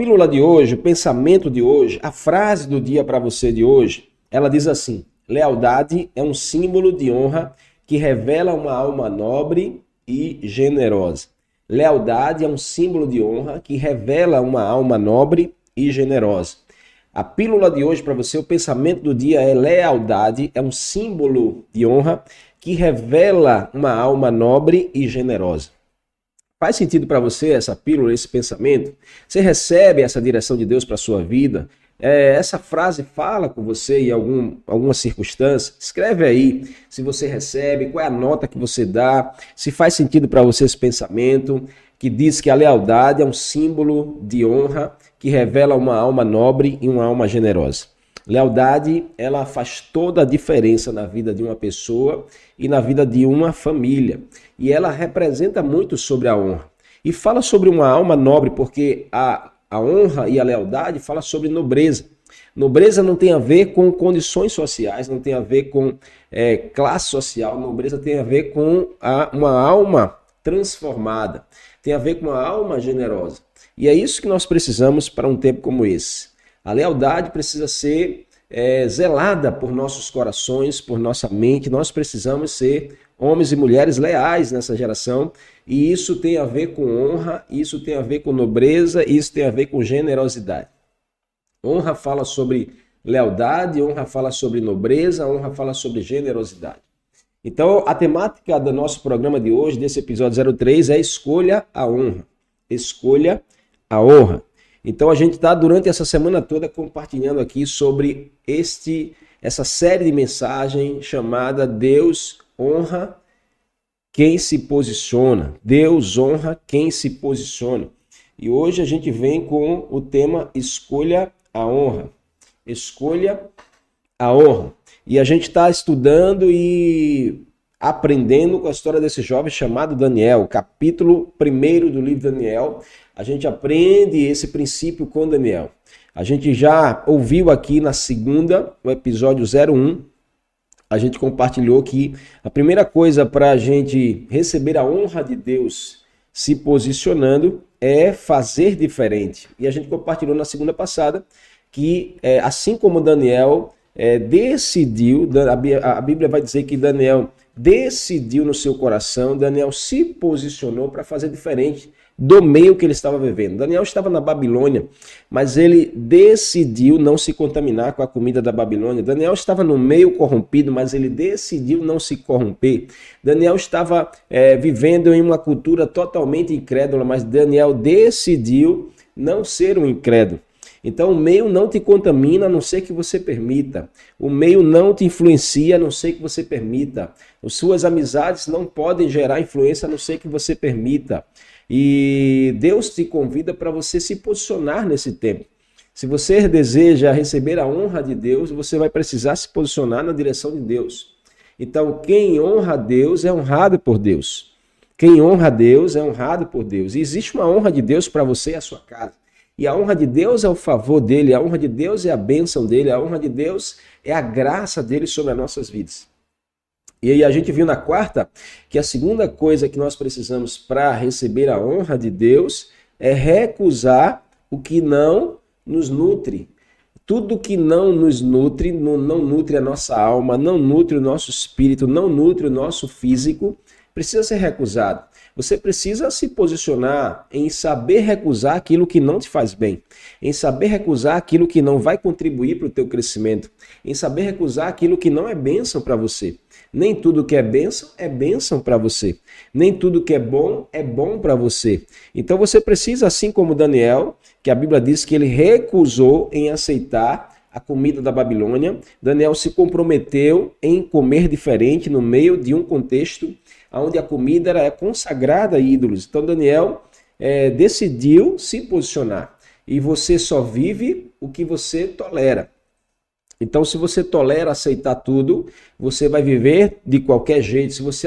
pílula de hoje, o pensamento de hoje, a frase do dia para você de hoje, ela diz assim: lealdade é um símbolo de honra que revela uma alma nobre e generosa. Lealdade é um símbolo de honra que revela uma alma nobre e generosa. A pílula de hoje para você, o pensamento do dia é lealdade, é um símbolo de honra que revela uma alma nobre e generosa. Faz sentido para você essa pílula, esse pensamento? Você recebe essa direção de Deus para sua vida? É, essa frase fala com você em algum, alguma circunstância? Escreve aí se você recebe, qual é a nota que você dá, se faz sentido para você esse pensamento, que diz que a lealdade é um símbolo de honra que revela uma alma nobre e uma alma generosa. Lealdade, ela faz toda a diferença na vida de uma pessoa e na vida de uma família. E ela representa muito sobre a honra. E fala sobre uma alma nobre, porque a a honra e a lealdade fala sobre nobreza. Nobreza não tem a ver com condições sociais, não tem a ver com é, classe social. Nobreza tem a ver com a, uma alma transformada, tem a ver com uma alma generosa. E é isso que nós precisamos para um tempo como esse. A lealdade precisa ser é, zelada por nossos corações, por nossa mente. Nós precisamos ser homens e mulheres leais nessa geração, e isso tem a ver com honra, isso tem a ver com nobreza, isso tem a ver com generosidade. Honra fala sobre lealdade, honra fala sobre nobreza, honra fala sobre generosidade. Então, a temática do nosso programa de hoje, desse episódio 03, é escolha a honra. Escolha a honra. Então, a gente está durante essa semana toda compartilhando aqui sobre este essa série de mensagem chamada Deus honra quem se posiciona. Deus honra quem se posiciona. E hoje a gente vem com o tema Escolha a honra. Escolha a honra. E a gente está estudando e aprendendo com a história desse jovem chamado Daniel, capítulo 1 do livro Daniel. A gente aprende esse princípio com Daniel. A gente já ouviu aqui na segunda, o episódio 01, a gente compartilhou que a primeira coisa para a gente receber a honra de Deus se posicionando é fazer diferente. E a gente compartilhou na segunda passada que, é, assim como Daniel é, decidiu, a Bíblia vai dizer que Daniel decidiu no seu coração, Daniel se posicionou para fazer diferente do meio que ele estava vivendo. Daniel estava na Babilônia, mas ele decidiu não se contaminar com a comida da Babilônia. Daniel estava no meio corrompido, mas ele decidiu não se corromper. Daniel estava é, vivendo em uma cultura totalmente incrédula, mas Daniel decidiu não ser um incrédulo. Então o meio não te contamina a não ser que você permita. O meio não te influencia a não ser que você permita. As suas amizades não podem gerar influência a não ser que você permita. E Deus te convida para você se posicionar nesse tempo. Se você deseja receber a honra de Deus, você vai precisar se posicionar na direção de Deus. Então, quem honra a Deus é honrado por Deus. Quem honra a Deus é honrado por Deus. E existe uma honra de Deus para você e a sua casa. E a honra de Deus é o favor dele, a honra de Deus é a bênção dele, a honra de Deus é a graça dele sobre as nossas vidas. E aí a gente viu na quarta que a segunda coisa que nós precisamos para receber a honra de Deus é recusar o que não nos nutre. Tudo que não nos nutre, não, nutre a nossa alma, não nutre o nosso espírito, não nutre o nosso físico, precisa ser recusado. Você precisa se posicionar em saber recusar aquilo que não te faz bem, em saber recusar aquilo que não vai contribuir para o teu crescimento, em saber recusar aquilo que não é bênção para você. Nem tudo que é bênção é bênção para você. Nem tudo que é bom é bom para você. Então você precisa, assim como Daniel, que a Bíblia diz que ele recusou em aceitar a comida da Babilônia, Daniel se comprometeu em comer diferente no meio de um contexto onde a comida era consagrada a ídolos. Então Daniel é, decidiu se posicionar. E você só vive o que você tolera. Então, se você tolera aceitar tudo, você vai viver de qualquer jeito. Se você,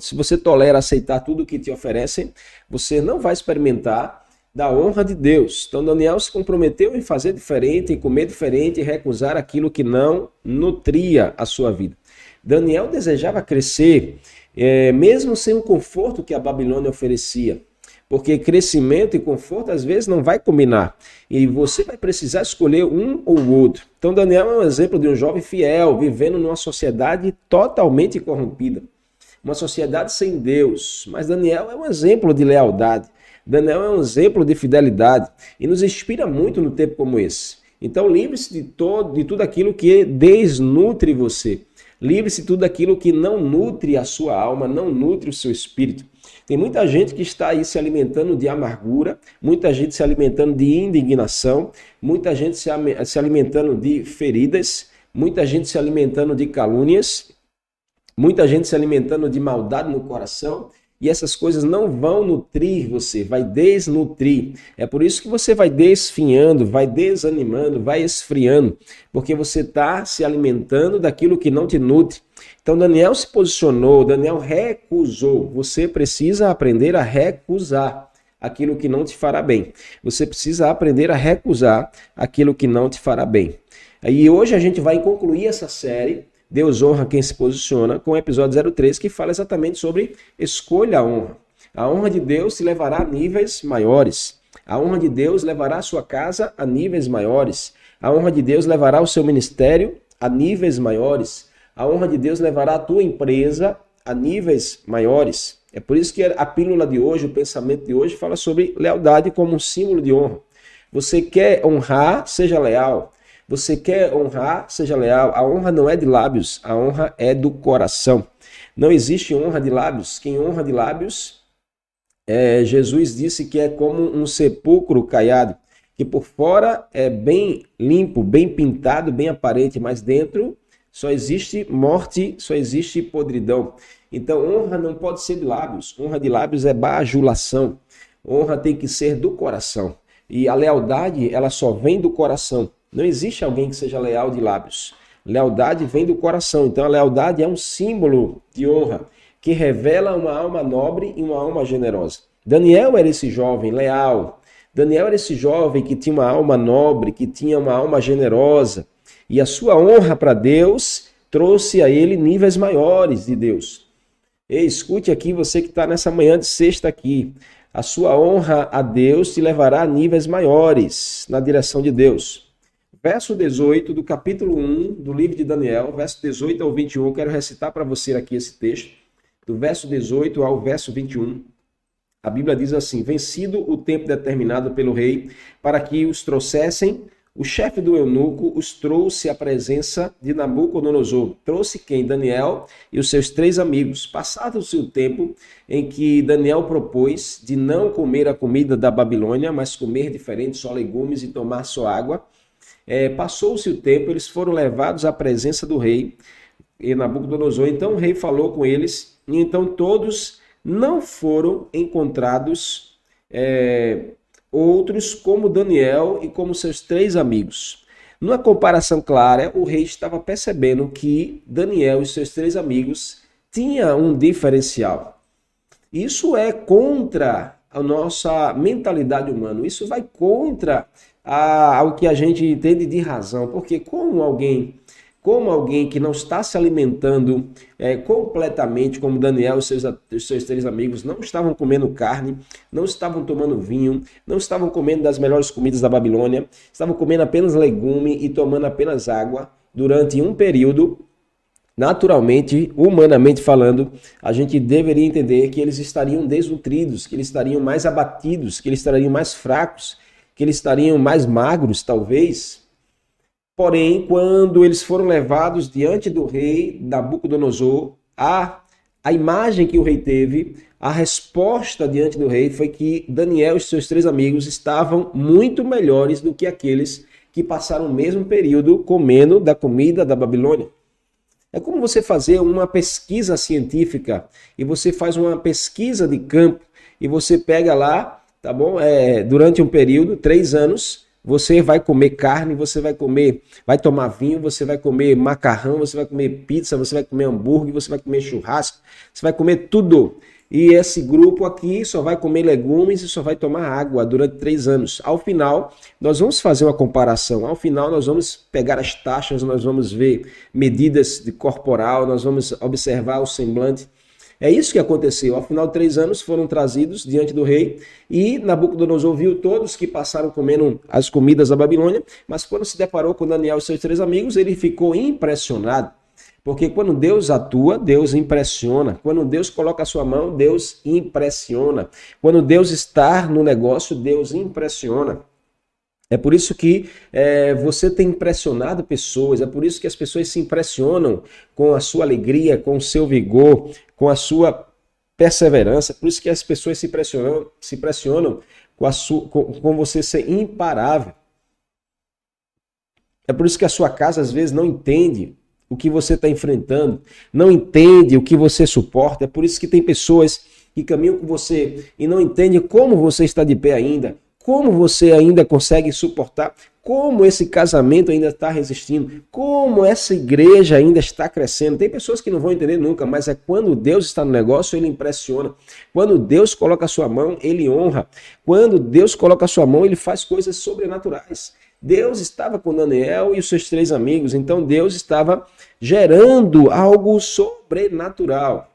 se você tolera aceitar tudo que te oferecem, você não vai experimentar da honra de Deus. Então, Daniel se comprometeu em fazer diferente, em comer diferente, e recusar aquilo que não nutria a sua vida. Daniel desejava crescer, é, mesmo sem o conforto que a Babilônia oferecia. Porque crescimento e conforto às vezes não vai combinar. E você vai precisar escolher um ou outro. Então Daniel é um exemplo de um jovem fiel, vivendo numa sociedade totalmente corrompida. Uma sociedade sem Deus. Mas Daniel é um exemplo de lealdade. Daniel é um exemplo de fidelidade e nos inspira muito no tempo como esse. Então livre-se de, todo, de tudo aquilo que desnutre você. Livre-se de tudo aquilo que não nutre a sua alma, não nutre o seu espírito. Tem muita gente que está aí se alimentando de amargura, muita gente se alimentando de indignação, muita gente se, se alimentando de feridas, muita gente se alimentando de calúnias, muita gente se alimentando de maldade no coração. E essas coisas não vão nutrir você, vai desnutrir. É por isso que você vai desfinhando, vai desanimando, vai esfriando, porque você está se alimentando daquilo que não te nutre. Então Daniel se posicionou, Daniel recusou. Você precisa aprender a recusar aquilo que não te fará bem. Você precisa aprender a recusar aquilo que não te fará bem. E hoje a gente vai concluir essa série Deus honra quem se posiciona com o episódio 03 que fala exatamente sobre escolha a honra. A honra de Deus te levará a níveis maiores. A honra de Deus levará a sua casa a níveis maiores. A honra de Deus levará o seu ministério a níveis maiores. A honra de Deus levará a tua empresa a níveis maiores. É por isso que a pílula de hoje, o pensamento de hoje, fala sobre lealdade como um símbolo de honra. Você quer honrar, seja leal. Você quer honrar, seja leal. A honra não é de lábios, a honra é do coração. Não existe honra de lábios. Quem honra de lábios, é, Jesus disse que é como um sepulcro caiado, que por fora é bem limpo, bem pintado, bem aparente, mas dentro só existe morte, só existe podridão. Então, honra não pode ser de lábios. Honra de lábios é bajulação. Honra tem que ser do coração. E a lealdade, ela só vem do coração. Não existe alguém que seja leal de lábios. Lealdade vem do coração. Então, a lealdade é um símbolo de honra que revela uma alma nobre e uma alma generosa. Daniel era esse jovem leal. Daniel era esse jovem que tinha uma alma nobre, que tinha uma alma generosa, e a sua honra para Deus trouxe a ele níveis maiores de Deus. E escute aqui, você que está nessa manhã de sexta aqui. A sua honra a Deus te levará a níveis maiores na direção de Deus. Verso 18 do capítulo 1 do livro de Daniel, verso 18 ao 21, eu quero recitar para você aqui esse texto, do verso 18 ao verso 21. A Bíblia diz assim: Vencido o tempo determinado pelo rei para que os trouxessem o chefe do eunuco os trouxe à presença de Nabucodonosor. Trouxe quem? Daniel e os seus três amigos. Passado-se o tempo em que Daniel propôs de não comer a comida da Babilônia, mas comer diferente, só legumes e tomar só água. É, Passou-se o tempo, eles foram levados à presença do rei e Nabucodonosor. Então o rei falou com eles, e então todos não foram encontrados. É, outros como Daniel e como seus três amigos. Numa comparação clara, o rei estava percebendo que Daniel e seus três amigos tinham um diferencial. Isso é contra a nossa mentalidade humana, isso vai contra a, ao que a gente entende de razão, porque como alguém como alguém que não está se alimentando é, completamente, como Daniel e seus, seus três amigos, não estavam comendo carne, não estavam tomando vinho, não estavam comendo das melhores comidas da Babilônia, estavam comendo apenas legume e tomando apenas água durante um período. Naturalmente, humanamente falando, a gente deveria entender que eles estariam desnutridos, que eles estariam mais abatidos, que eles estariam mais fracos, que eles estariam mais magros, talvez, Porém, quando eles foram levados diante do rei Nabucodonosor, a, a imagem que o rei teve, a resposta diante do rei foi que Daniel e seus três amigos estavam muito melhores do que aqueles que passaram o mesmo período comendo da comida da Babilônia. É como você fazer uma pesquisa científica e você faz uma pesquisa de campo e você pega lá, tá bom? É, durante um período, três anos, você vai comer carne, você vai comer, vai tomar vinho, você vai comer macarrão, você vai comer pizza, você vai comer hambúrguer, você vai comer churrasco, você vai comer tudo. E esse grupo aqui só vai comer legumes e só vai tomar água durante três anos. Ao final, nós vamos fazer uma comparação. Ao final, nós vamos pegar as taxas, nós vamos ver medidas de corporal, nós vamos observar o semblante É isso que aconteceu. Ao final de três anos foram trazidos diante do rei e Nabucodonosor viu todos que passaram comendo as comidas da Babilônia, mas quando se deparou com Daniel e seus três amigos, ele ficou impressionado. Porque quando Deus atua, Deus impressiona. Quando Deus coloca a sua mão, Deus impressiona. Quando Deus está no negócio, Deus impressiona. É por isso que é, você tem impressionado pessoas, é por isso que as pessoas se impressionam com a sua alegria, com o seu vigor, com a sua perseverança. Por isso que as pessoas se impressionam, se impressionam com, a sua, com, com você ser imparável. É por isso que a sua casa às vezes não entende o que você está enfrentando, não entende o que você suporta. É por isso que tem pessoas que caminham com você e não entendem como você está de pé ainda, como você ainda consegue suportar? Como esse casamento ainda está resistindo? Como essa igreja ainda está crescendo? Tem pessoas que não vão entender nunca, mas é quando Deus está no negócio, ele impressiona. Quando Deus coloca a sua mão, ele honra. Quando Deus coloca a sua mão, ele faz coisas sobrenaturais. Deus estava com Daniel e os seus três amigos, então Deus estava gerando algo sobrenatural.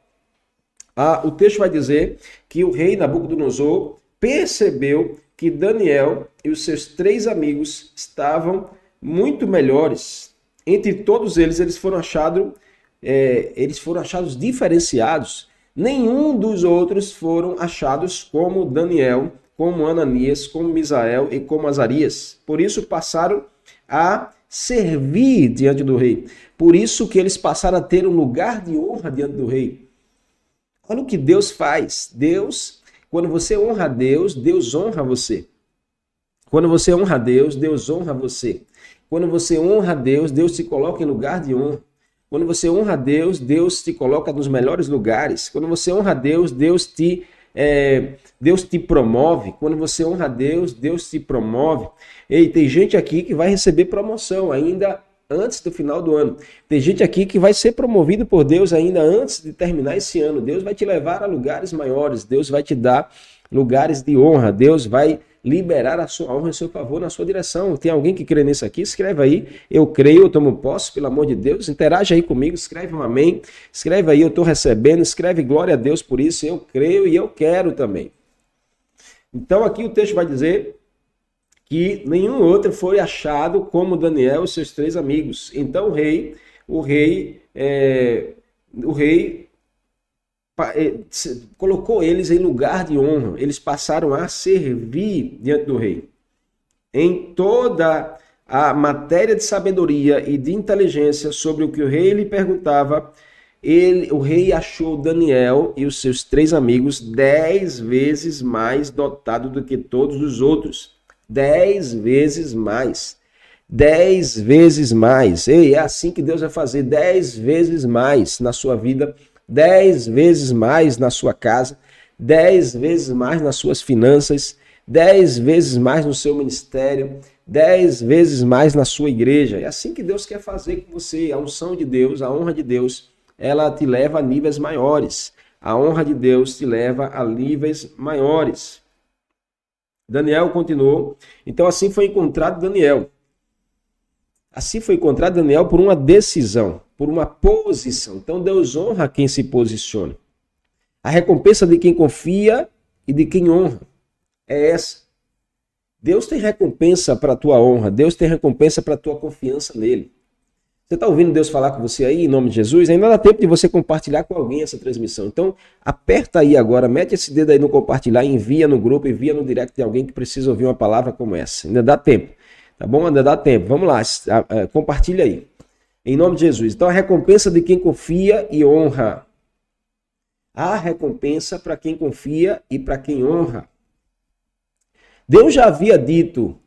Ah, o texto vai dizer que o rei Nabucodonosor percebeu que Daniel e os seus três amigos estavam muito melhores. Entre todos eles, eles foram achados, é, eles foram achados diferenciados. Nenhum dos outros foram achados como Daniel, como Ananias, como Misael e como Azarias. Por isso passaram a servir diante do rei. Por isso que eles passaram a ter um lugar de honra diante do rei. Olha o que Deus faz. Deus quando você honra a Deus, Deus honra você. Quando você honra a Deus, Deus honra você. Quando você honra a Deus, Deus te coloca em lugar de honra. Quando você honra a Deus, Deus te coloca nos melhores lugares. Quando você honra a Deus, Deus te, é, Deus te promove. Quando você honra a Deus, Deus te promove. Ei, tem gente aqui que vai receber promoção ainda antes do final do ano. Tem gente aqui que vai ser promovido por Deus ainda antes de terminar esse ano. Deus vai te levar a lugares maiores, Deus vai te dar lugares de honra, Deus vai liberar a sua honra em seu favor, na sua direção. Tem alguém que crê nisso aqui? Escreve aí. Eu creio, eu tomo posse, pelo amor de Deus. Interage aí comigo, escreve um amém. Escreve aí, eu estou recebendo. Escreve glória a Deus por isso. Eu creio e eu quero também. Então aqui o texto vai dizer que nenhum outro foi achado como Daniel e seus três amigos. Então o rei, o rei, é, o rei é, colocou eles em lugar de honra. Eles passaram a servir diante do rei. Em toda a matéria de sabedoria e de inteligência sobre o que o rei lhe perguntava, ele, o rei achou Daniel e os seus três amigos dez vezes mais dotado do que todos os outros Dez vezes mais. Dez vezes mais. Ei, é assim que Deus vai fazer. Dez vezes mais na sua vida. Dez vezes mais na sua casa. Dez vezes mais nas suas finanças. Dez vezes mais no seu ministério. Dez vezes mais na sua igreja. É assim que Deus quer fazer com você. A unção de Deus, a honra de Deus, ela te leva a níveis maiores. A honra de Deus te leva a níveis maiores. Daniel continuou. Então assim foi encontrado Daniel. Assim foi encontrado Daniel por uma decisão, por uma posição. Então Deus honra quem se posiciona. A recompensa de quem confia e de quem honra é essa. Deus tem recompensa para a tua honra, Deus tem recompensa para a tua confiança nele. Você está ouvindo Deus falar com você aí, em nome de Jesus? Ainda dá tempo de você compartilhar com alguém essa transmissão. Então, aperta aí agora, mete esse dedo aí no compartilhar, envia no grupo, envia no direct de alguém que precisa ouvir uma palavra como essa. Ainda dá tempo. Tá bom? Ainda dá tempo. Vamos lá, compartilha aí. Em nome de Jesus. Então, a recompensa de quem confia e honra. Há recompensa para quem confia e para quem honra. Deus já havia dito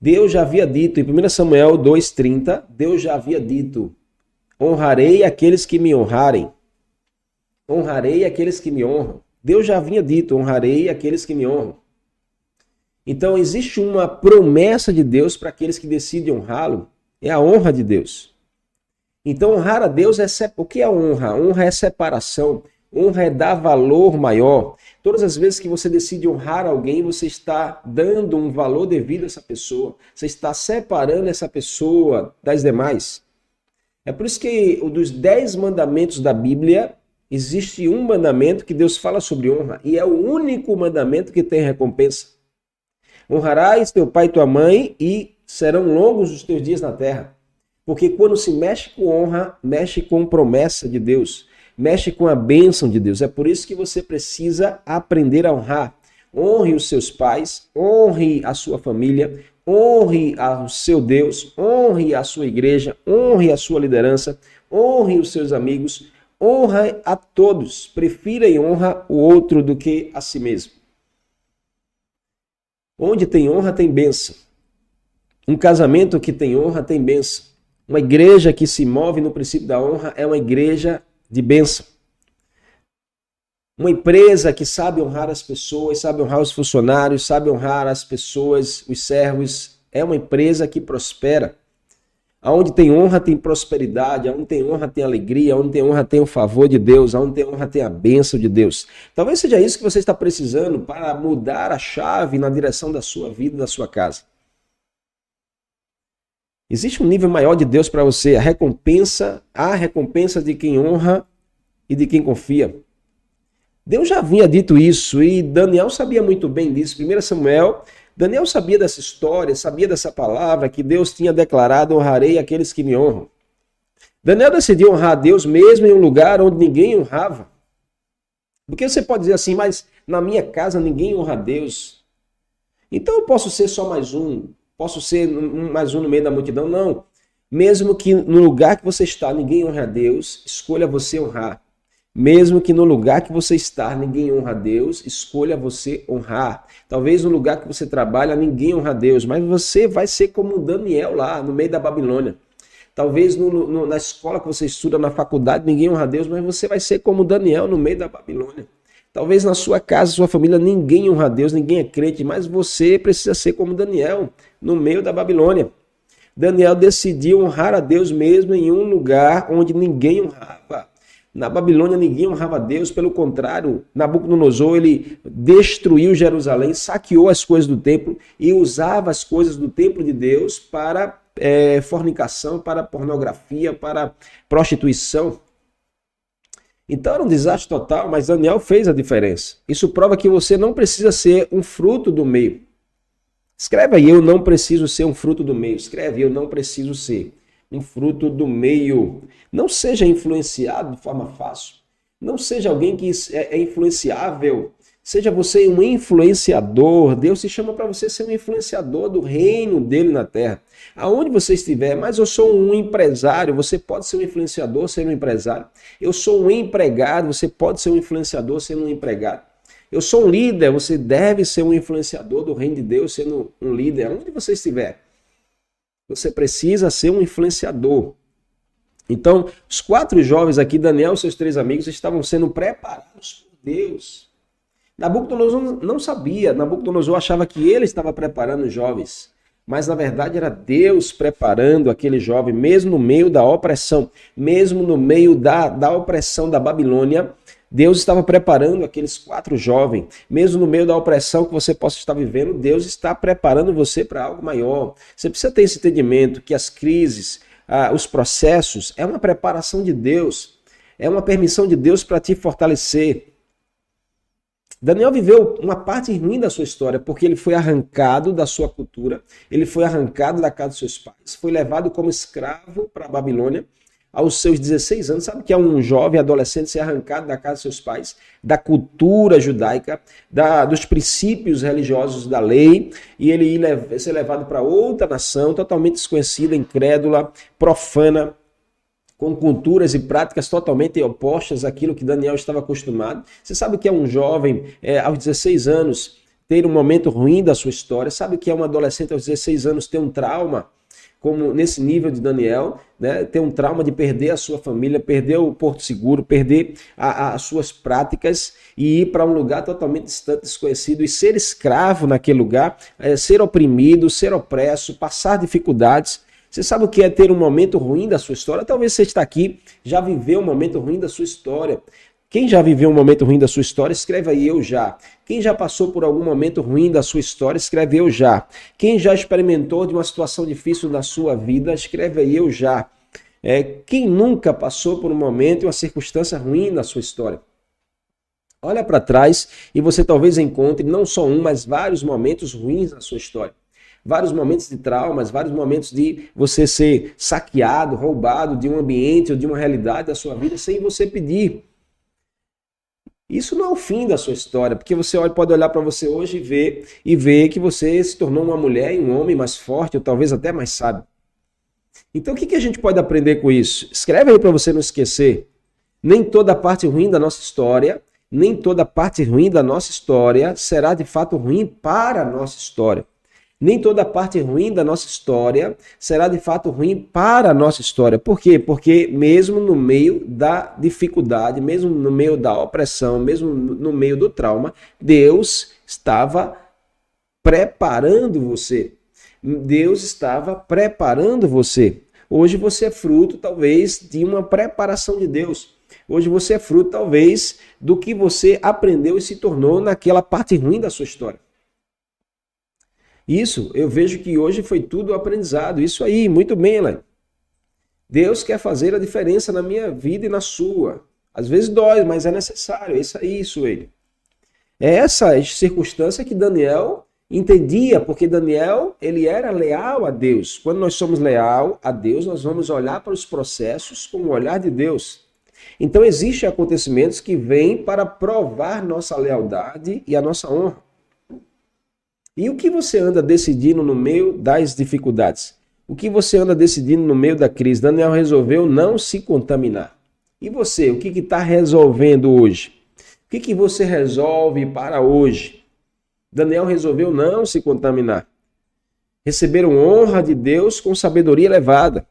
Deus já havia dito, em 1 Samuel 2,30, Deus já havia dito: honrarei aqueles que me honrarem. Honrarei aqueles que me honram. Deus já havia dito: honrarei aqueles que me honram. Então existe uma promessa de Deus para aqueles que decidem honrá-lo, é a honra de Deus. Então honrar a Deus é o que é honra? Honra é separação, honra é dar valor maior, Todas as vezes que você decide honrar alguém, você está dando um valor devido a essa pessoa. Você está separando essa pessoa das demais. É por isso que dos dez mandamentos da Bíblia, existe um mandamento que Deus fala sobre honra e é o único mandamento que tem recompensa. Honrarás teu pai e tua mãe e serão longos os teus dias na terra. Porque quando se mexe com honra, mexe com promessa de Deus, mexe com a bênção de Deus. É por isso que você precisa aprender a honrar. Honre os seus pais, honre a sua família, honre o seu Deus, honre a sua igreja, honre a sua liderança, honre os seus amigos, honra a todos. Prefira e honra o outro do que a si mesmo. Onde tem honra, tem bênção. Um casamento que tem honra, tem bênção. Uma igreja que se move no princípio da honra é uma igreja de bênção. Uma empresa que sabe honrar as pessoas, sabe honrar os funcionários, sabe honrar as pessoas, os servos, é uma empresa que prospera. Aonde tem honra tem prosperidade, aonde tem honra tem alegria, aonde tem honra tem o favor de Deus, aonde tem honra tem a bênção de Deus. Talvez seja isso que você está precisando para mudar a chave na direção da sua vida, da sua casa. Existe um nível maior de Deus para você, a recompensa, a recompensa de quem honra e de quem confia. Deus já havia dito isso e Daniel sabia muito bem disso. 1 Samuel, Daniel sabia dessa história, sabia dessa palavra que Deus tinha declarado: honrarei aqueles que me honram. Daniel decidiu honrar a Deus mesmo em um lugar onde ninguém honrava. Porque você pode dizer assim, mas na minha casa ninguém honra a Deus. Então eu posso ser só mais um. Posso ser mais um no meio da multidão? Não. Mesmo que no lugar que você está ninguém honre a Deus, escolha você honrar. Mesmo que no lugar que você está ninguém honra a Deus, escolha você honrar. Talvez no lugar que você trabalha ninguém honra a Deus, mas você vai ser como Daniel lá no meio da Babilônia. Talvez no, no, na escola que você estuda, na faculdade, ninguém honra a Deus, mas você vai ser como Daniel no meio da Babilônia. Talvez na sua casa, sua família, ninguém honra a Deus, ninguém é crente, mas você precisa ser como Daniel, no meio da Babilônia. Daniel decidiu honrar a Deus mesmo em um lugar onde ninguém honrava. Na Babilônia ninguém honrava a Deus, pelo contrário, Nabucodonosor ele destruiu Jerusalém, saqueou as coisas do templo e usava as coisas do templo de Deus para é, fornicação, para pornografia, para prostituição. Então era um desastre total, mas Daniel fez a diferença. Isso prova que você não precisa ser um fruto do meio. Escreve aí, eu não preciso ser um fruto do meio. Escreve, eu não preciso ser um fruto do meio. Não seja influenciado de forma fácil. Não seja alguém que é, é influenciável Seja você um influenciador. Deus te chama para você ser um influenciador do reino dele na terra. Aonde você estiver, mas eu sou um empresário, você pode ser um influenciador sendo um empresário. Eu sou um empregado, você pode ser um influenciador sendo um empregado. Eu sou um líder, você deve ser um influenciador do reino de Deus sendo um líder. Aonde você estiver, você precisa ser um influenciador. Então, os quatro jovens aqui, Daniel e seus três amigos, estavam sendo preparados por Deus Nabucodonosor não sabia, Nabucodonosor achava que ele estava preparando os jovens, mas na verdade era Deus preparando aquele jovem, mesmo no meio da opressão, mesmo no meio da, da opressão da Babilônia, Deus estava preparando aqueles quatro jovens, mesmo no meio da opressão que você possa estar vivendo, Deus está preparando você para algo maior. Você precisa ter esse entendimento que as crises, ah, os processos, é uma preparação de Deus, é uma permissão de Deus para te fortalecer. Daniel viveu uma parte ruim da sua história, porque ele foi arrancado da sua cultura, ele foi arrancado da casa dos seus pais, foi levado como escravo para a Babilônia aos seus 16 anos. Sabe que é um jovem adolescente ser arrancado da casa dos seus pais, da cultura judaica, da, dos princípios religiosos da lei, e ele ser levado para outra nação totalmente desconhecida, incrédula, profana, com culturas e práticas totalmente opostas àquilo que Daniel estava acostumado. Você sabe que é um jovem é, aos 16 anos ter um momento ruim da sua história, sabe que é um adolescente aos 16 anos ter um trauma, como nesse nível de Daniel, né, ter um trauma de perder a sua família, perder o porto seguro, perder as suas práticas e ir para um lugar totalmente distante, desconhecido e ser escravo naquele lugar, é, ser oprimido, ser opresso, passar dificuldades. Você sabe o que é ter um momento ruim da sua história? Talvez você está aqui, já viveu um momento ruim da sua história. Quem já viveu um momento ruim da sua história, escreve aí eu já. Quem já passou por algum momento ruim da sua história, escreve eu já. Quem já experimentou de uma situação difícil na sua vida, escreve aí eu já. É, quem nunca passou por um momento e uma circunstância ruim na sua história? Olha para trás e você talvez encontre não só um, mas vários momentos ruins na sua história. Vários momentos de traumas, vários momentos de você ser saqueado, roubado de um ambiente ou de uma realidade da sua vida sem você pedir. Isso não é o fim da sua história, porque você pode olhar para você hoje e ver e ver que você se tornou uma mulher e um homem mais forte, ou talvez até mais sábio. Então o que, que a gente pode aprender com isso? Escreve aí para você não esquecer. Nem toda parte ruim da nossa história, nem toda parte ruim da nossa história será de fato ruim para a nossa história. Nem toda parte ruim da nossa história será de fato ruim para a nossa história. Por quê? Porque mesmo no meio da dificuldade, mesmo no meio da opressão, mesmo no meio do trauma, Deus estava preparando você. Deus estava preparando você. Hoje você é fruto, talvez, de uma preparação de Deus. Hoje você é fruto, talvez, do que você aprendeu e se tornou naquela parte ruim da sua história. Isso, eu vejo que hoje foi tudo aprendizado. Isso aí, muito bem, Elaine. Deus quer fazer a diferença na minha vida e na sua. Às vezes dói, mas é necessário. É isso aí, ele. É essa circunstância que Daniel entendia, porque Daniel, ele era leal a Deus. Quando nós somos leal a Deus, nós vamos olhar para os processos com o olhar de Deus. Então existem acontecimentos que vêm para provar nossa lealdade e a nossa honra. E o que você anda decidindo no meio das dificuldades? O que você anda decidindo no meio da crise? Daniel resolveu não se contaminar. E você, o que está resolvendo hoje? O que, que você resolve para hoje? Daniel resolveu não se contaminar. Receberam honra de Deus com sabedoria elevada.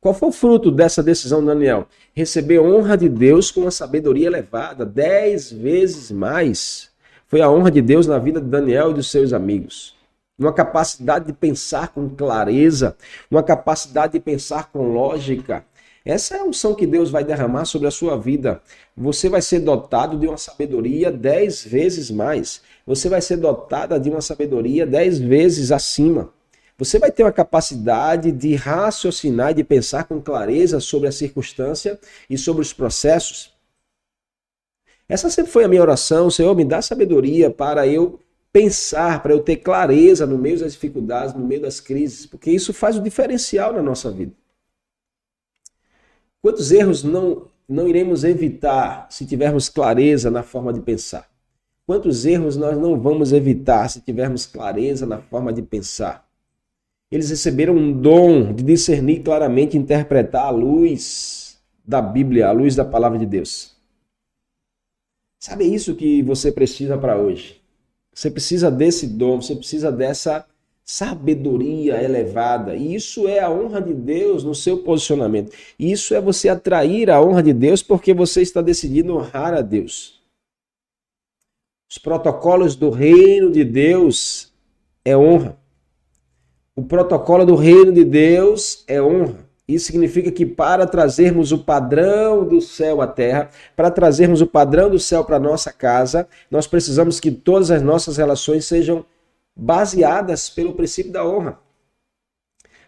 Qual foi o fruto dessa decisão, Daniel? Receber honra de Deus com uma sabedoria elevada, dez vezes mais foi a honra de Deus na vida de Daniel e dos seus amigos. Uma capacidade de pensar com clareza, uma capacidade de pensar com lógica. Essa é a unção que Deus vai derramar sobre a sua vida. Você vai ser dotado de uma sabedoria dez vezes mais. Você vai ser dotada de uma sabedoria dez vezes acima. Você vai ter uma capacidade de raciocinar e de pensar com clareza sobre a circunstância e sobre os processos. Essa sempre foi a minha oração, Senhor, me dá sabedoria para eu pensar, para eu ter clareza no meio das dificuldades, no meio das crises, porque isso faz o diferencial na nossa vida. Quantos erros não, não iremos evitar se tivermos clareza na forma de pensar? Quantos erros nós não vamos evitar se tivermos clareza na forma de pensar? Eles receberam um dom de discernir claramente, interpretar a luz da Bíblia, a luz da palavra de Deus. Sabe isso que você precisa para hoje? Você precisa desse dom, você precisa dessa sabedoria elevada. E isso é a honra de Deus no seu posicionamento. Isso é você atrair a honra de Deus porque você está decidindo honrar a Deus. Os protocolos do reino de Deus é honra. O protocolo do reino de Deus é honra. Isso significa que para trazermos o padrão do céu à terra, para trazermos o padrão do céu para nossa casa, nós precisamos que todas as nossas relações sejam baseadas pelo princípio da honra.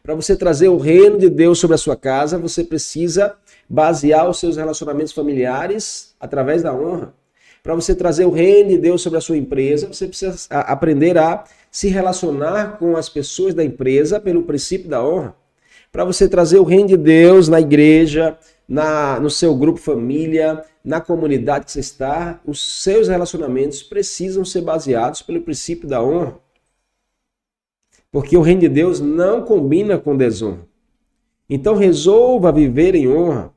Para você trazer o reino de Deus sobre a sua casa, você precisa basear os seus relacionamentos familiares através da honra. Para você trazer o reino de Deus sobre a sua empresa, você precisa aprender a se relacionar com as pessoas da empresa pelo princípio da honra para você trazer o reino de Deus na igreja, na, no seu grupo família, na comunidade que você está, os seus relacionamentos precisam ser baseados pelo princípio da honra. Porque o reino de Deus não combina com desonra. Então resolva viver em honra.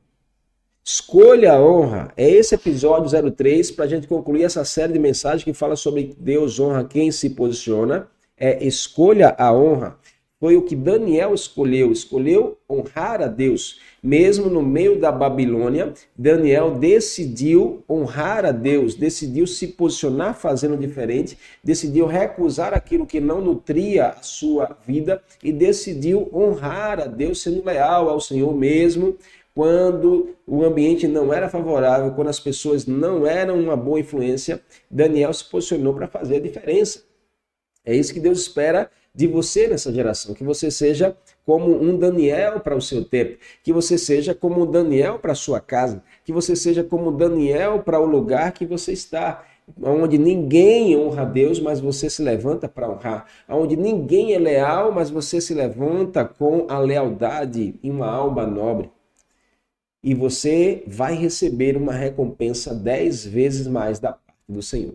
Escolha a honra. É esse episódio 03 para a gente concluir essa série de mensagens que fala sobre Deus honra quem se posiciona. É escolha a honra. Foi o que Daniel escolheu, escolheu honrar a Deus. Mesmo no meio da Babilônia, Daniel decidiu honrar a Deus, decidiu se posicionar fazendo diferente, decidiu recusar aquilo que não nutria a sua vida e decidiu honrar a Deus, sendo leal ao Senhor mesmo, quando o ambiente não era favorável, quando as pessoas não eram uma boa influência, Daniel se posicionou para fazer a diferença. É isso que Deus espera de você nessa geração, que você seja como um Daniel para o seu tempo, que você seja como um Daniel para a sua casa, que você seja como Daniel para o lugar que você está, onde ninguém honra a Deus, mas você se levanta para honrar, onde ninguém é leal, mas você se levanta com a lealdade e uma alma nobre. E você vai receber uma recompensa dez vezes mais da parte do Senhor.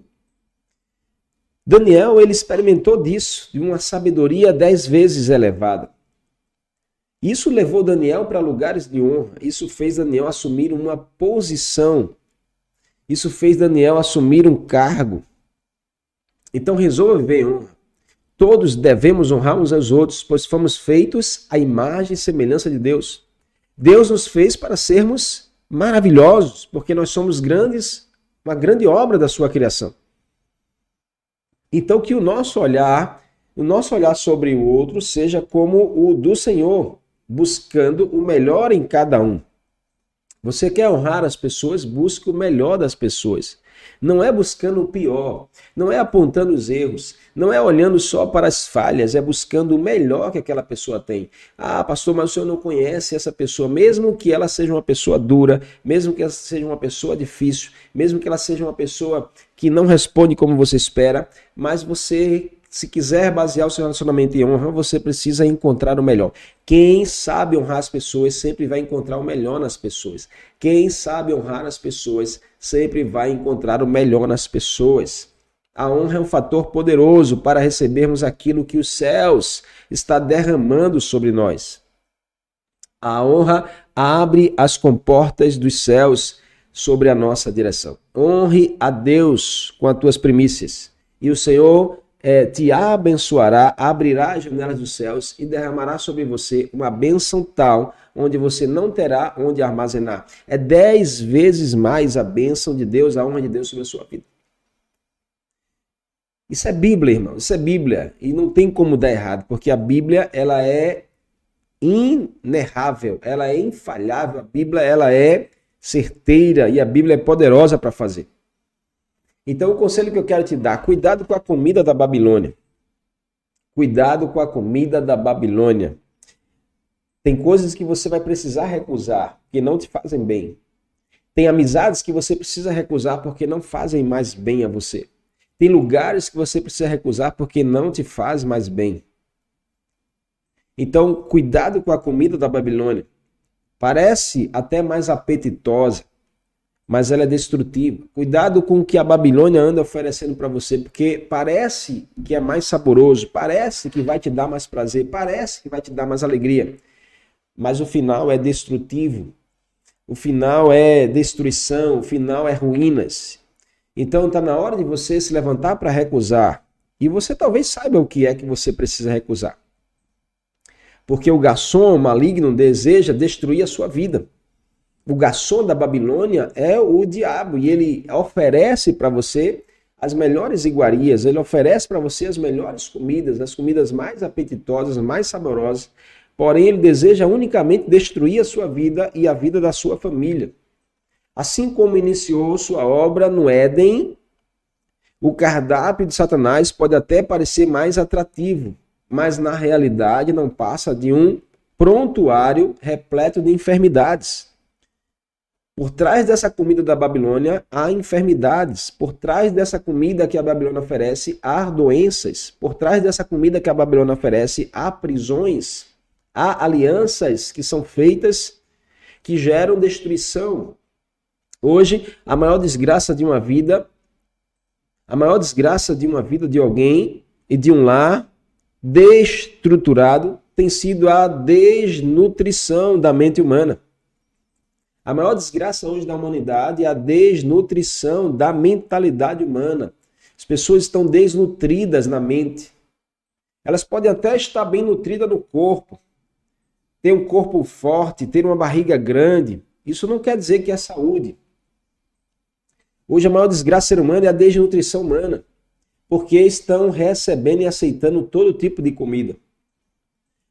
Daniel, ele experimentou disso, de uma sabedoria dez vezes elevada. Isso levou Daniel para lugares de honra. Isso fez Daniel assumir uma posição. Isso fez Daniel assumir um cargo. Então resolva viver honra. Todos devemos honrar uns aos outros, pois fomos feitos à imagem e semelhança de Deus. Deus nos fez para sermos maravilhosos, porque nós somos grandes, uma grande obra da sua criação. Então que o nosso olhar, o nosso olhar sobre o outro seja como o do Senhor, buscando o melhor em cada um. Você quer honrar as pessoas, busque o melhor das pessoas. Não é buscando o pior, não é apontando os erros, não é olhando só para as falhas, é buscando o melhor que aquela pessoa tem. Ah, pastor, mas o senhor não conhece essa pessoa, mesmo que ela seja uma pessoa dura, mesmo que ela seja uma pessoa difícil, mesmo que ela seja uma pessoa que não responde como você espera, mas você se quiser basear o seu relacionamento em honra, você precisa encontrar o melhor. Quem sabe honrar as pessoas sempre vai encontrar o melhor nas pessoas. Quem sabe honrar as pessoas sempre vai encontrar o melhor nas pessoas. A honra é um fator poderoso para recebermos aquilo que os céus está derramando sobre nós. A honra abre as comportas dos céus sobre a nossa direção. Honre a Deus com as tuas primícias. E o Senhor é, te abençoará, abrirá as janelas dos céus e derramará sobre você uma bênção tal, onde você não terá onde armazenar. É dez vezes mais a bênção de Deus, a honra de Deus sobre a sua vida. Isso é Bíblia, irmão. Isso é Bíblia. E não tem como dar errado, porque a Bíblia ela é inerrável, ela é infalhável. A Bíblia ela é certeira e a Bíblia é poderosa para fazer. Então, o conselho que eu quero te dar: cuidado com a comida da Babilônia. Cuidado com a comida da Babilônia. Tem coisas que você vai precisar recusar, que não te fazem bem. Tem amizades que você precisa recusar porque não fazem mais bem a você. Tem lugares que você precisa recusar porque não te faz mais bem. Então, cuidado com a comida da Babilônia. Parece até mais apetitosa, mas ela é destrutiva. Cuidado com o que a Babilônia anda oferecendo para você, porque parece que é mais saboroso, parece que vai te dar mais prazer, parece que vai te dar mais alegria, mas o final é destrutivo. O final é destruição, o final é ruínas. Então está na hora de você se levantar para recusar. E você talvez saiba o que é que você precisa recusar. Porque o garçom maligno deseja destruir a sua vida o garçom da Babilônia é o diabo e ele oferece para você as melhores iguarias, ele oferece para você as melhores comidas, as comidas mais apetitosas, mais saborosas. Porém, ele deseja unicamente destruir a sua vida e a vida da sua família. Assim como iniciou sua obra no Éden, o cardápio de Satanás pode até parecer mais atrativo, mas na realidade não passa de um prontuário repleto de enfermidades. Por trás dessa comida da Babilônia há enfermidades. Por trás dessa comida que a Babilônia oferece há doenças. Por trás dessa comida que a Babilônia oferece há prisões. Há alianças que são feitas que geram destruição. Hoje, a maior desgraça de uma vida, a maior desgraça de uma vida de alguém e de um lar destruturado tem sido a desnutrição da mente humana. A maior desgraça hoje da humanidade é a desnutrição da mentalidade humana. As pessoas estão desnutridas na mente. Elas podem até estar bem nutridas no corpo, ter um corpo forte, ter uma barriga grande. Isso não quer dizer que é saúde. Hoje a maior desgraça ser humana é a desnutrição humana, porque estão recebendo e aceitando todo tipo de comida.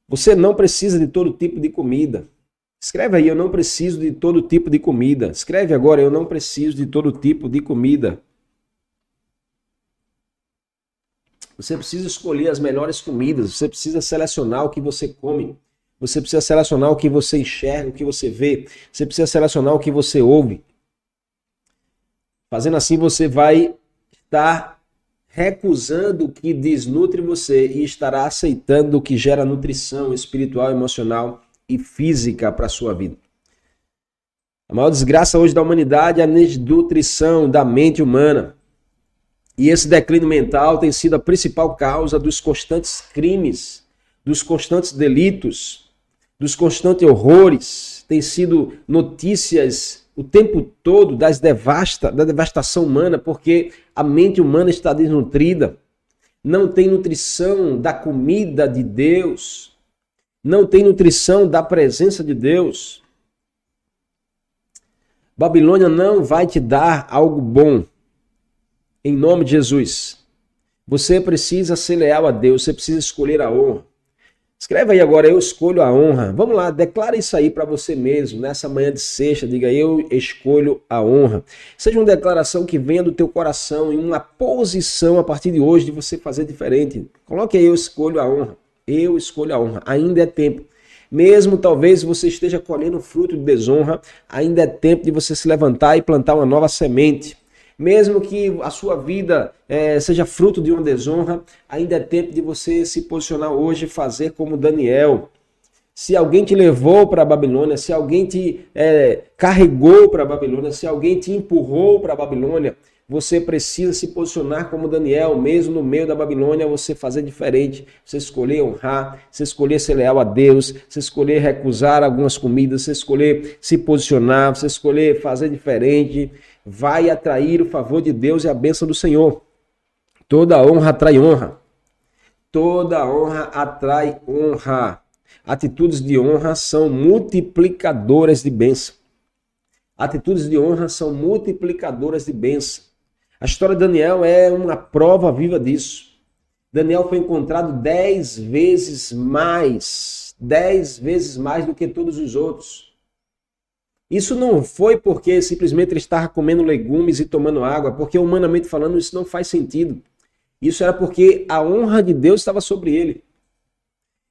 Você não precisa de todo tipo de comida. Escreve aí, eu não preciso de todo tipo de comida. Escreve agora, eu não preciso de todo tipo de comida. Você precisa escolher as melhores comidas, você precisa selecionar o que você come. Você precisa selecionar o que você enxerga, o que você vê. Você precisa selecionar o que você ouve. Fazendo assim, você vai estar recusando o que desnutre você e estará aceitando o que gera nutrição espiritual, emocional e física para a sua vida. A maior desgraça hoje da humanidade é a desnutrição da mente humana. E esse declínio mental tem sido a principal causa dos constantes crimes, dos constantes delitos, dos constantes horrores. Tem sido notícias o tempo todo das devasta, da devastação humana, porque a mente humana está desnutrida, não tem nutrição da comida de Deus, não tem nutrição da presença de Deus. Babilônia não vai te dar algo bom. Em nome de Jesus. Você precisa ser leal a Deus, você precisa escolher a honra. Escreve aí agora, eu escolho a honra. Vamos lá, declara isso aí para você mesmo, nessa manhã de sexta, diga eu escolho a honra. Seja uma declaração que venha do teu coração em uma posição a partir de hoje de você fazer diferente. Coloque aí eu escolho a honra. Eu escolho a honra. Ainda é tempo. Mesmo talvez você esteja colhendo fruto de desonra, ainda é tempo de você se levantar e plantar uma nova semente. Mesmo que a sua vida é, seja fruto de uma desonra, ainda é tempo de você se posicionar hoje e fazer como Daniel. Se alguém te levou para a Babilônia, se alguém te é, carregou para a Babilônia, se alguém te empurrou para a Babilônia, você precisa se posicionar como Daniel, mesmo no meio da Babilônia, você fazer diferente, você escolher honrar, você escolher ser leal a Deus, você escolher recusar algumas comidas, você escolher se posicionar, você escolher fazer diferente, vai atrair o favor de Deus e a bênção do Senhor. Toda honra atrai honra. Toda honra atrai honra. Atitudes de honra são multiplicadoras de bênção. Atitudes de honra são multiplicadoras de bênção. A história de Daniel é uma prova viva disso. Daniel foi encontrado dez vezes mais, dez vezes mais do que todos os outros. Isso não foi porque simplesmente ele estava comendo legumes e tomando água, porque humanamente falando isso não faz sentido. Isso era porque a honra de Deus estava sobre ele.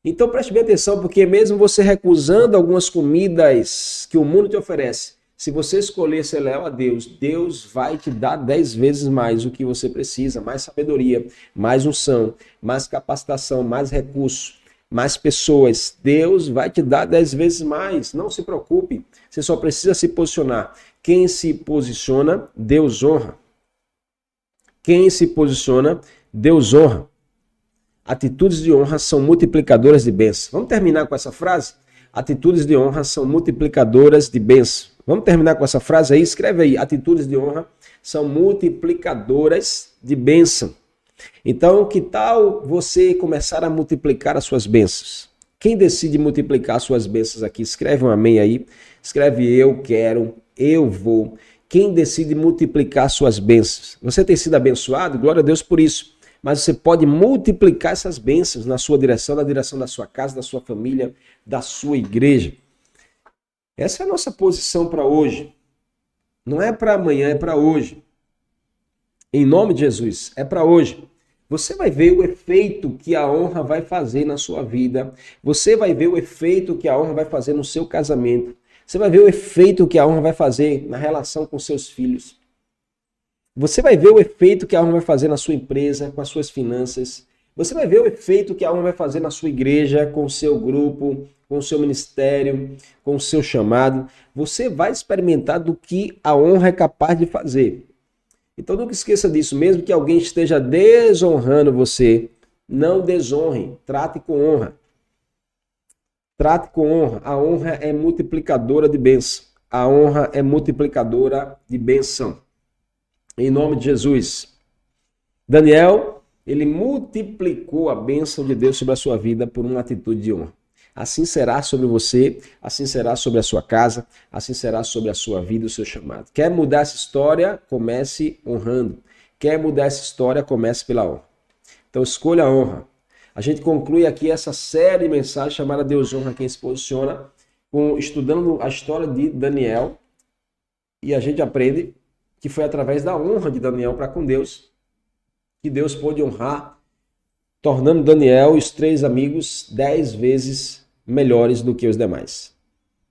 Então preste bem atenção, porque mesmo você recusando algumas comidas que o mundo te oferece, se você escolher ser leal a Deus, Deus vai te dar dez vezes mais o que você precisa, mais sabedoria, mais unção, mais capacitação, mais recursos, mais pessoas. Deus vai te dar dez vezes mais. Não se preocupe. Você só precisa se posicionar. Quem se posiciona, Deus honra. Quem se posiciona, Deus honra. Atitudes de honra são multiplicadoras de bênção. Vamos terminar com essa frase? Atitudes de honra são multiplicadoras de bênção. Vamos terminar com essa frase aí? Escreve aí. Atitudes de honra são multiplicadoras de bênção. Então, que tal você começar a multiplicar as suas bênçãos? Quem decide multiplicar as suas bênçãos aqui? Escreve um amém aí. Escreve eu quero, eu vou. Quem decide multiplicar suas bênçãos? Você tem sido abençoado? Glória a Deus por isso. Mas você pode multiplicar essas bênçãos na sua direção, na direção da sua casa, da sua família, da sua igreja. Essa é a nossa posição para hoje. Não é para amanhã, é para hoje. Em nome de Jesus, é para hoje. Você vai ver o efeito que a honra vai fazer na sua vida. Você vai ver o efeito que a honra vai fazer no seu casamento. Você vai ver o efeito que a honra vai fazer na relação com seus filhos. Você vai ver o efeito que a honra vai fazer na sua empresa, com as suas finanças. Você vai ver o efeito que a honra vai fazer na sua igreja, com o seu grupo, com o seu ministério, com o seu chamado. Você vai experimentar do que a honra é capaz de fazer. Então nunca esqueça disso, mesmo que alguém esteja desonrando você, não desonre, trate com honra. Trate com honra. A honra é multiplicadora de bênção. A honra é multiplicadora de bênção. Em nome de Jesus. Daniel ele multiplicou a bênção de Deus sobre a sua vida por uma atitude de honra. Assim será sobre você, assim será sobre a sua casa, assim será sobre a sua vida, o seu chamado. Quer mudar essa história? Comece honrando. Quer mudar essa história? Comece pela honra. Então escolha a honra. A gente conclui aqui essa série de mensagens chamada Deus honra quem se posiciona, com, estudando a história de Daniel. E a gente aprende que foi através da honra de Daniel para com Deus que Deus pôde honrar tornando Daniel e os três amigos dez vezes melhores do que os demais.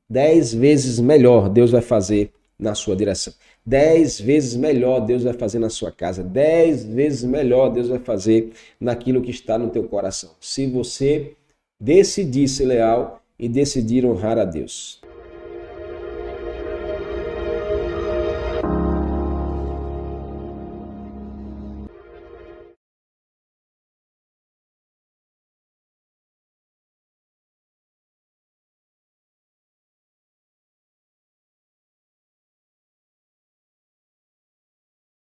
Dez vezes melhor Deus vai fazer na sua direção. Dez vezes melhor Deus vai fazer na sua casa. Dez vezes melhor Deus vai fazer naquilo que está no teu coração. Se você decidir ser leal e decidir honrar a Deus.